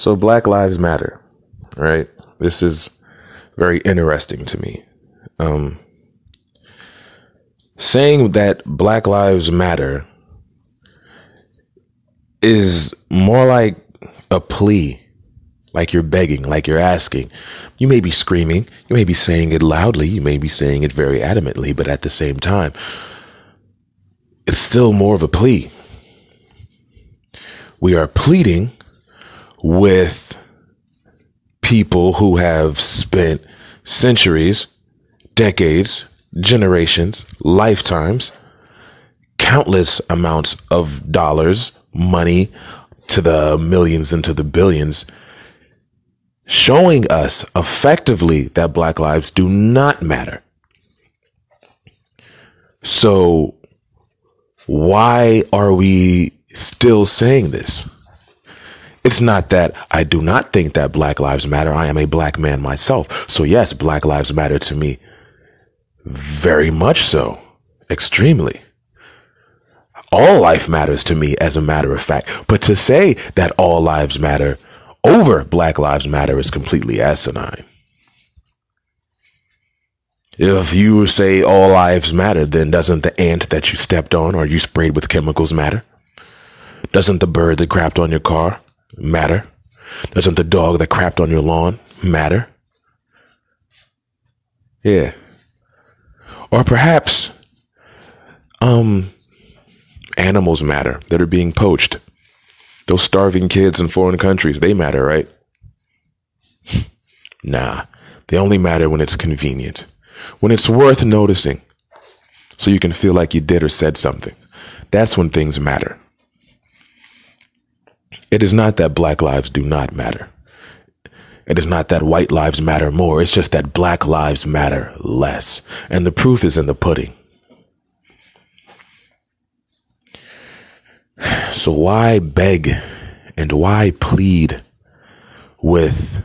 So Black Lives Matter, right? This is very interesting to me. Um, saying that Black Lives Matter is more like a plea, like you're begging, like you're asking. You may be screaming, you may be saying it loudly, you may be saying it very adamantly, but at the same time, it's still more of a plea. We are pleading with people who have spent centuries, decades, generations, lifetimes, countless amounts of dollars, money to the millions and to the billions, showing us effectively that Black lives do not matter. So, why are we still saying this? It's not that I do not think that Black Lives Matter. I am a black man myself. So, yes, Black Lives Matter to me. Very much so. Extremely. All life matters to me, as a matter of fact. But to say that all lives matter over Black Lives Matter is completely asinine. If you say all lives matter, then doesn't the ant that you stepped on or you sprayed with chemicals matter? Doesn't the bird that crapped on your car matter? Doesn't the dog that crapped on your lawn matter? Yeah. Or perhaps, um, animals matter that are being poached. Those starving kids in foreign countries, they matter, right? nah, they only matter when it's convenient, when it's worth noticing, so you can feel like you did or said something. That's when things matter. It is not that black lives do not matter. It is not that white lives matter more. It's just that black lives matter less. And the proof is in the pudding. So why beg and why plead with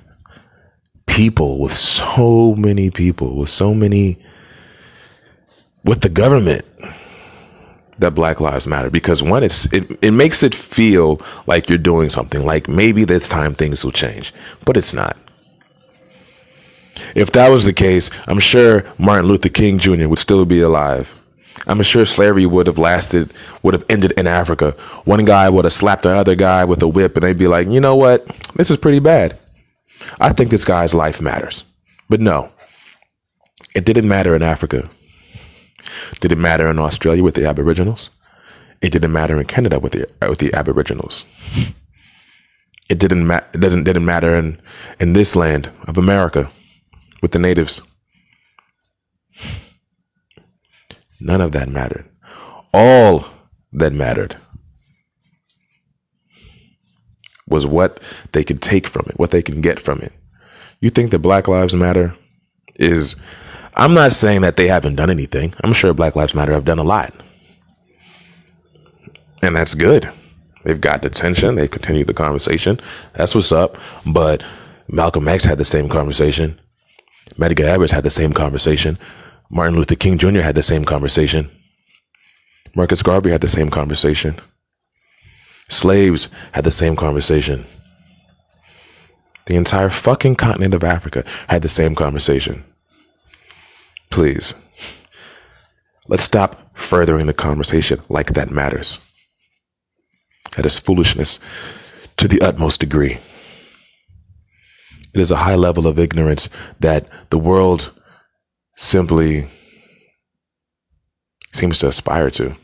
people, with so many people, with so many, with the government? That Black Lives Matter because one, it's it, it makes it feel like you're doing something, like maybe this time things will change, but it's not. If that was the case, I'm sure Martin Luther King Jr. would still be alive. I'm sure slavery would have lasted, would have ended in Africa. One guy would have slapped the other guy with a whip, and they'd be like, you know what? This is pretty bad. I think this guy's life matters. But no, it didn't matter in Africa. Did it matter in Australia with the Aboriginals? It didn't matter in Canada with the uh, with the Aboriginals. It didn't ma- it doesn't didn't matter in in this land of America with the natives. None of that mattered. All that mattered was what they could take from it, what they can get from it. You think that Black Lives Matter is I'm not saying that they haven't done anything. I'm sure Black Lives Matter have done a lot. And that's good. They've got attention. They continue the conversation. That's what's up. But Malcolm X had the same conversation. Medgar Evers had the same conversation. Martin Luther King Jr. had the same conversation. Marcus Garvey had the same conversation. Slaves had the same conversation. The entire fucking continent of Africa had the same conversation. Please. Let's stop furthering the conversation like that matters. That is foolishness to the utmost degree. It is a high level of ignorance that the world simply seems to aspire to.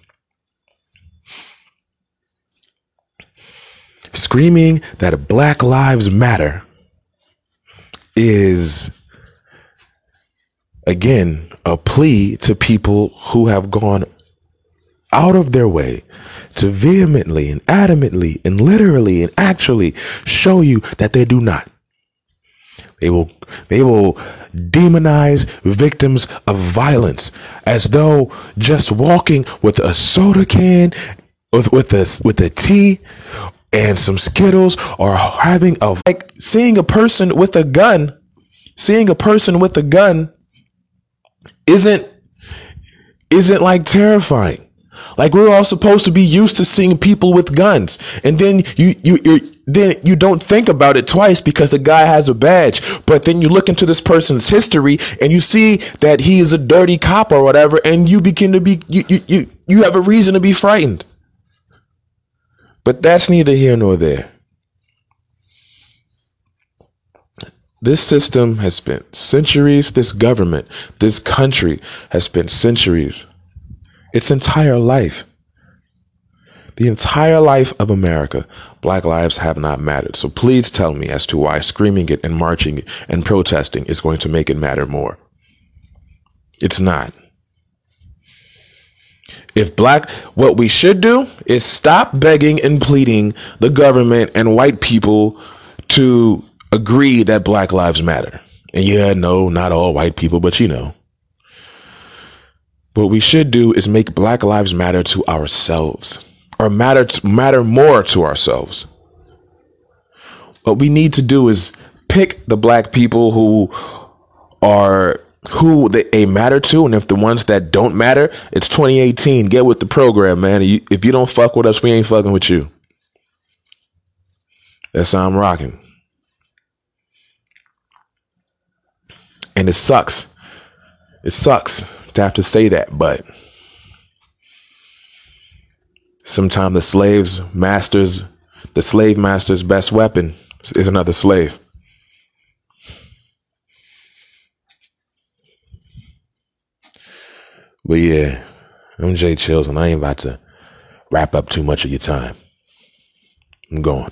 Screaming that Black Lives Matter is again, a plea to people who have gone out of their way to vehemently and adamantly and literally and actually show you that they do not. They will, they will demonize victims of violence as though just walking with a soda can, with, with a, with a tea and some Skittles or having a, like seeing a person with a gun, seeing a person with a gun isn't isn't like terrifying. Like we're all supposed to be used to seeing people with guns, and then you you you're then you don't think about it twice because the guy has a badge. But then you look into this person's history and you see that he is a dirty cop or whatever, and you begin to be you you you, you have a reason to be frightened. But that's neither here nor there. This system has spent centuries, this government, this country has spent centuries, its entire life the entire life of America, black lives have not mattered. So please tell me as to why screaming it and marching it and protesting is going to make it matter more. It's not. If black, what we should do is stop begging and pleading the government and white people to agree that black lives matter. And yeah, no, not all white people, but you know. What we should do is make black lives matter to ourselves or matter matter more to ourselves. What we need to do is pick the black people who are who they matter to, and if the ones that don't matter, it's 2018. Get with the program, man. If you don't fuck with us, we ain't fucking with you. That's how I'm rocking. And it sucks. It sucks to have to say that, but Sometimes the slave's master's, the slave master's best weapon is another slave. But yeah, I'm Jay Chills, and I ain't about to wrap up too much of your time. I'm going.